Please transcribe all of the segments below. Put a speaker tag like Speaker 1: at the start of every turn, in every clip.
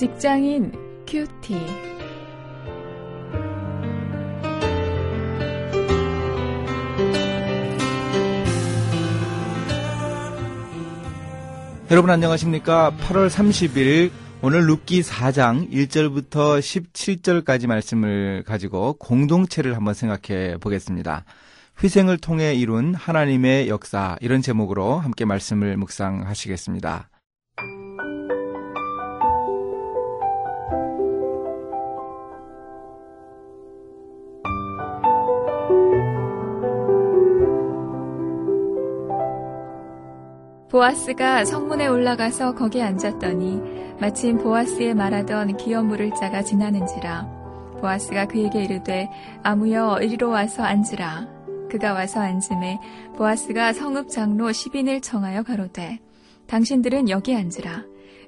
Speaker 1: 직장인 큐티.
Speaker 2: 여러분 안녕하십니까? 8월 30일 오늘 룻기 4장 1절부터 17절까지 말씀을 가지고 공동체를 한번 생각해 보겠습니다. 희생을 통해 이룬 하나님의 역사 이런 제목으로 함께 말씀을 묵상하시겠습니다.
Speaker 1: 보아스가 성문에 올라가서 거기 앉았더니 마침 보아스의 말하던 기업 물을 자가 지나는지라 보아스가 그에게 이르되 아무여 이리로 와서 앉으라. 그가 와서 앉음에 보아스가 성읍 장로 10인을 청하여 가로되 당신들은 여기 앉으라.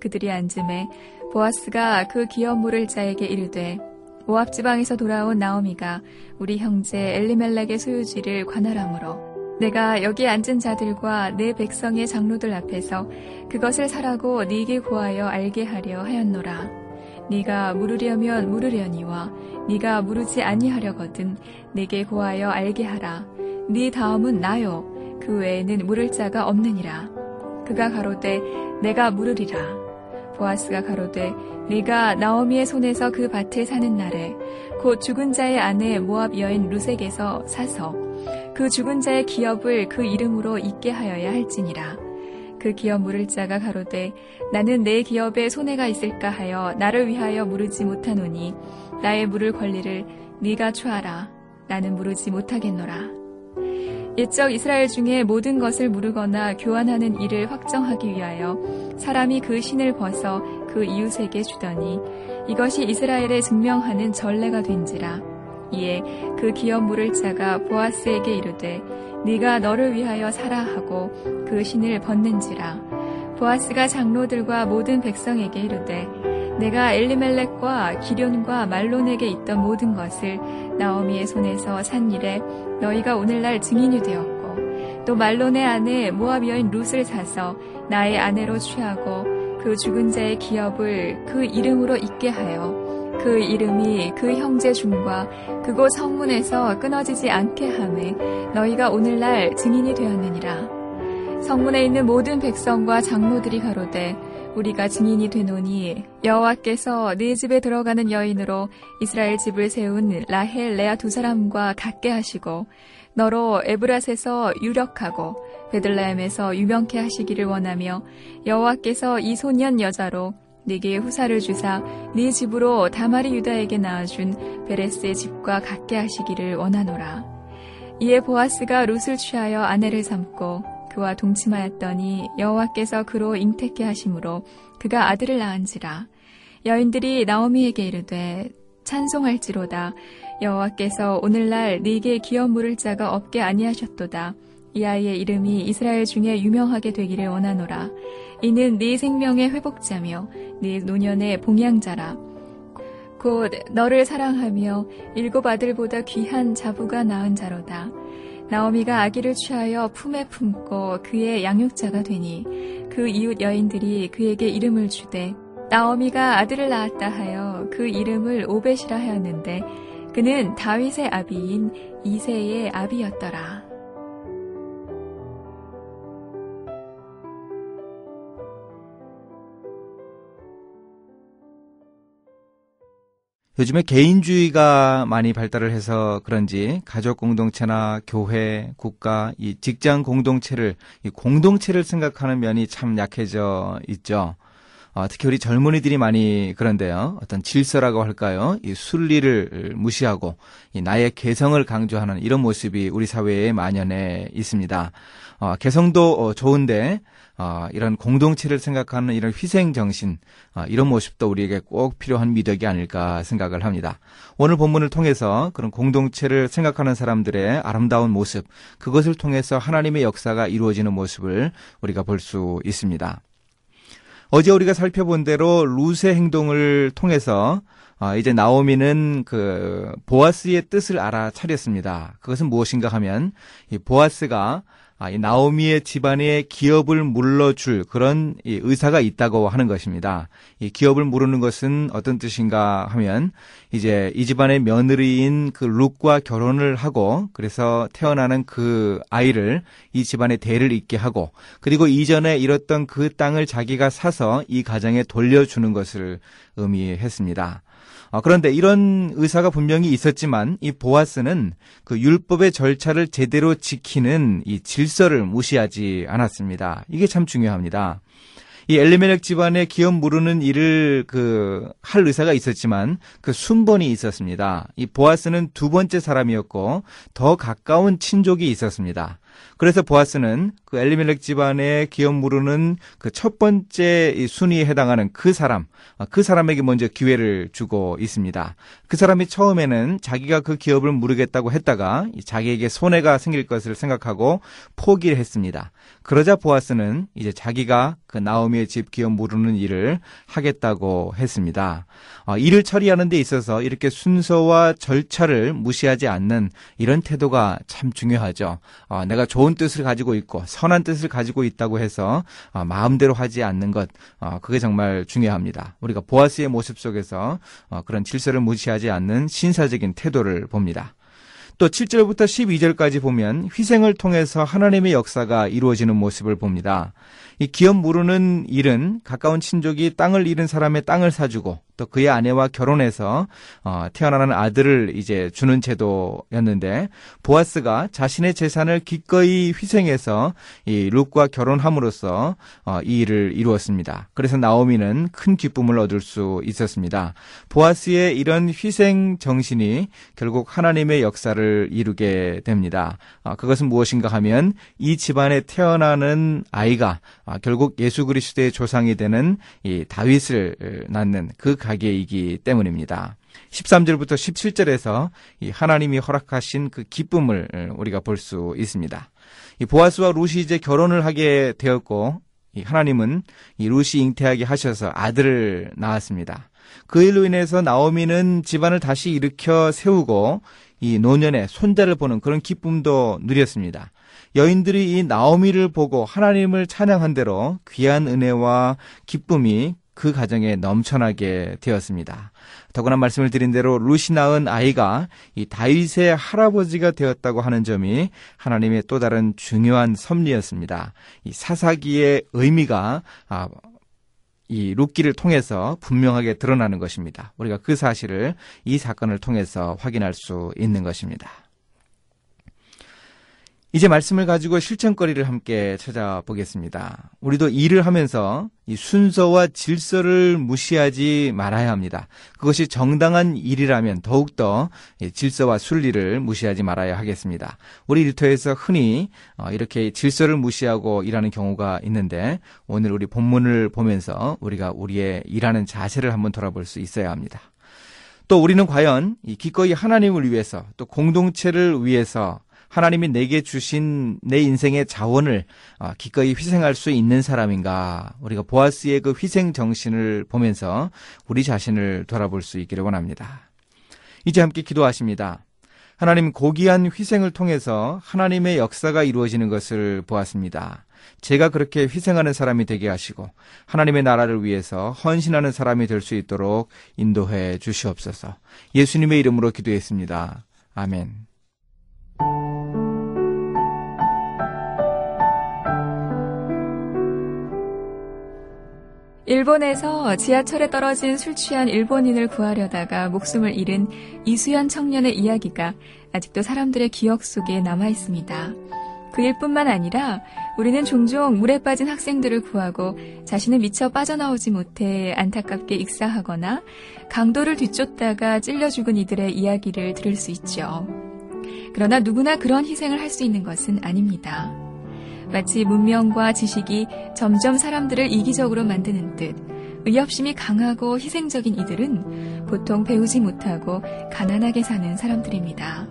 Speaker 1: 그들이 앉음에 보아스가 그 기업 물을 자에게 이르되 모압 지방에서 돌아온 나오미가 우리 형제 엘리멜렉의 소유지를 관할하므로 내가 여기 앉은 자들과 내 백성의 장로들 앞에서 그것을 사라고 네게 구하여 알게 하려 하였노라. 네가 물으려면 물으려니와 네가 물으지 아니하려거든 내게 구하여 알게 하라. 네 다음은 나요. 그 외에는 물을 자가 없느니라. 그가 가로되 내가 물으리라. 보아스가 가로되 네가 나오미의 손에서 그 밭에 사는 날에 곧 죽은 자의 아내 모압 여인 루색에서 사서 그 죽은 자의 기업을 그 이름으로 잊게 하여야 할지니라. 그 기업 물을 자가 가로되 나는 내 기업에 손해가 있을까 하여 나를 위하여 물으지 못하노니 나의 물을 권리를 네가 취하라. 나는 물으지 못하겠노라. 옛적 이스라엘 중에 모든 것을 물으거나 교환하는 일을 확정하기 위하여 사람이 그 신을 벗어 그 이웃에게 주더니 이것이 이스라엘에 증명하는 전례가 된지라. 이에 그 기업 물을 자가 보아스에게 이르되 네가 너를 위하여 사라 하고 그 신을 벗는지라. 보아스가 장로들과 모든 백성에게 이르되 내가 엘리멜렉과 기련과 말론에게 있던 모든 것을 나오미의 손에서 산 일에 너희가 오늘날 증인이 되었고 또 말론의 아내 모압 여인 룻을 사서 나의 아내로 취하고 그 죽은 자의 기업을 그 이름으로 잊게 하여 그 이름이 그 형제 중과 그곳 성문에서 끊어지지 않게 함에 너희가 오늘날 증인이 되었느니라. 성문에 있는 모든 백성과 장로들이 가로되 우리가 증인이 되노니 여호와께서 네 집에 들어가는 여인으로 이스라엘 집을 세운 라헬 레아 두 사람과 같게 하시고 너로 에브라스에서 유력하고 베들레헴에서 유명케 하시기를 원하며 여호와께서 이 소년 여자로 네게 후사를 주사 네 집으로 다마리 유다에게 낳아준 베레스의 집과 같게 하시기를 원하노라. 이에 보아스가 룻을 취하여 아내를 삼고 그와 동침하였더니 여호와께서 그로 잉태케 하심으로 그가 아들을 낳은지라. 여인들이 나오미에게 이르되 찬송할지로다. 여호와께서 오늘날 네게 기업 물을 자가 없게 아니하셨도다. 이 아이의 이름이 이스라엘 중에 유명하게 되기를 원하노라. 이는 네 생명의 회복자며 네 노년의 봉양자라. 곧 너를 사랑하며 일곱 아들보다 귀한 자부가 낳은 자로다. 나오미가 아기를 취하여 품에 품고 그의 양육자가 되니 그 이웃 여인들이 그에게 이름을 주되 나오미가 아들을 낳았다 하여 그 이름을 오벳이라 하였는데 그는 다윗의 아비인 이세의 아비였더라.
Speaker 2: 요즘에 개인주의가 많이 발달을 해서 그런지 가족 공동체나 교회, 국가, 이 직장 공동체를 이 공동체를 생각하는 면이 참 약해져 있죠. 어, 특히 우리 젊은이들이 많이 그런데요. 어떤 질서라고 할까요? 이 순리를 무시하고 이 나의 개성을 강조하는 이런 모습이 우리 사회에 만연해 있습니다. 어, 개성도 어, 좋은데 어, 이런 공동체를 생각하는 이런 희생 정신 어, 이런 모습도 우리에게 꼭 필요한 미덕이 아닐까 생각을 합니다. 오늘 본문을 통해서 그런 공동체를 생각하는 사람들의 아름다운 모습 그것을 통해서 하나님의 역사가 이루어지는 모습을 우리가 볼 수 있습니다. 어제 우리가 살펴본 대로 루스의 행동을 통해서 어, 이제 나오미는 그 보아스의 뜻을 알아차렸습니다. 그것은 무엇인가 하면 이 보아스가 아, 이 나오미의 집안의 기업을 물러줄 그런 의사가 있다고 하는 것입니다. 이 기업을 물르는 것은 어떤 뜻인가 하면 이제 이 집안의 며느리인 그 룩과 결혼을 하고 그래서 태어나는 그 아이를 이 집안의 대를 잇게 하고 그리고 이전에 잃었던 그 땅을 자기가 사서 이 가정에 돌려주는 것을 의미했습니다. 어, 그런데 이런 의사가 분명히 있었지만 이 보아스는 그 율법의 절차를 제대로 지키는 이 질서를 무시하지 않았습니다. 이게 참 중요합니다. 이 엘리멜렉 집안의 기업 무르는 일을 그 할 의사가 있었지만 그 순번이 있었습니다. 이 보아스는 두 번째 사람이었고 더 가까운 친족이 있었습니다. 그래서 보아스는 그 엘리멜렉 집안의 기업 무르는 그 첫 번째 순위에 해당하는 그 사람, 아, 그 사람에게 먼저 기회를 주고 있습니다. 그 사람이 처음에는 자기가 그 기업을 무르겠다고 했다가 자기에게 손해가 생길 것을 생각하고 포기를 했습니다. 그러자 보아스는 이제 자기가 그 나오미의 집 기업 무르는 일을 하겠다고 했습니다. 어, 일을 처리하는 데 있어서 이렇게 순서와 절차를 무시하지 않는 이런 태도가 참 중요하죠. 어, 내가 좋은 뜻을 가지고 있고 선한 뜻을 가지고 있다고 해서 어, 마음대로 하지 않는 것 어, 그게 정말 중요합니다. 우리가 보아스의 모습 속에서 어, 그런 질서를 무시하지 않는 신사적인 태도를 봅니다. 또 7절부터 12절까지 보면 희생을 통해서 하나님의 역사가 이루어지는 모습을 봅니다. 이 기업 무르는 일은 가까운 친족이 땅을 잃은 사람의 땅을 사주고 또 그의 아내와 결혼해서 어, 태어나는 아들을 이제 주는 제도였는데 보아스가 자신의 재산을 기꺼이 희생해서 이 룩과 결혼함으로써 어, 이 일을 이루었습니다. 그래서 나오미는 큰 기쁨을 얻을 수 있었습니다. 보아스의 이런 희생 정신이 결국 하나님의 역사를 이루게 됩니다. 어, 그것은 무엇인가 하면 이 집안에 태어나는 아이가 아, 결국 예수 그리스도의 조상이 되는 이 다윗을 낳는 그 가게이기 때문입니다. 13절부터 17절에서 이 하나님이 허락하신 그 기쁨을 우리가 볼 수 있습니다. 이 보아스와 루시 이제 결혼을 하게 되었고 이 하나님은 이 루시 잉태하게 하셔서 아들을 낳았습니다. 그 일로 인해서 나오미는 집안을 다시 일으켜 세우고 이 노년에 손자를 보는 그런 기쁨도 누렸습니다. 여인들이 이 나오미를 보고 하나님을 찬양한 대로 귀한 은혜와 기쁨이 그 가정에 넘쳐나게 되었습니다. 더구나 말씀을 드린 대로 루시 낳은 아이가 이 다윗의 할아버지가 되었다고 하는 점이 하나님의 또 다른 중요한 섭리였습니다. 이 사사기의 의미가 아, 이 룻기를 통해서 분명하게 드러나는 것입니다. 우리가 그 사실을 이 사건을 통해서 확인할 수 있는 것입니다. 이제 말씀을 가지고 실천거리를 함께 찾아보겠습니다. 우리도 일을 하면서 이 순서와 질서를 무시하지 말아야 합니다. 그것이 정당한 일이라면 더욱더 질서와 순리를 무시하지 말아야 하겠습니다. 우리 일터에서 흔히 어, 이렇게 질서를 무시하고 일하는 경우가 있는데 오늘 우리 본문을 보면서 우리가 우리의 일하는 자세를 한번 돌아볼 수 있어야 합니다. 또 우리는 과연 기꺼이 하나님을 위해서 또 공동체를 위해서 하나님이 내게 주신 내 인생의 자원을 어, 기꺼이 희생할 수 있는 사람인가? 우리가 보아스의 그 희생 정신을 보면서 우리 자신을 돌아볼 수 있기를 원합니다. 이제 함께 기도하십니다. 하나님 고귀한 희생을 통해서 하나님의 역사가 이루어지는 것을 보았습니다. 제가 그렇게 희생하는 사람이 되게 하시고 하나님의 나라를 위해서 헌신하는 사람이 될 수 있도록 인도해 주시옵소서. 예수님의 이름으로 기도했습니다. 아멘.
Speaker 1: 일본에서 지하철에 떨어진 술 취한 일본인을 구하려다가 목숨을 잃은 이수연 청년의 이야기가 아직도 사람들의 기억 속에 남아 있습니다. 그 일 뿐만 아니라 우리는 종종 물에 빠진 학생들을 구하고 자신은 미처 빠져나오지 못해 안타깝게 익사하거나 강도를 뒤쫓다가 찔려 죽은 이들의 이야기를 들을 수 있죠. 그러나 누구나 그런 희생을 할 수 있는 것은 아닙니다. 마치 문명과 지식이 점점 사람들을 이기적으로 만드는 듯 의협심이 강하고 희생적인 이들은 보통 배우지 못하고 가난하게 사는 사람들입니다.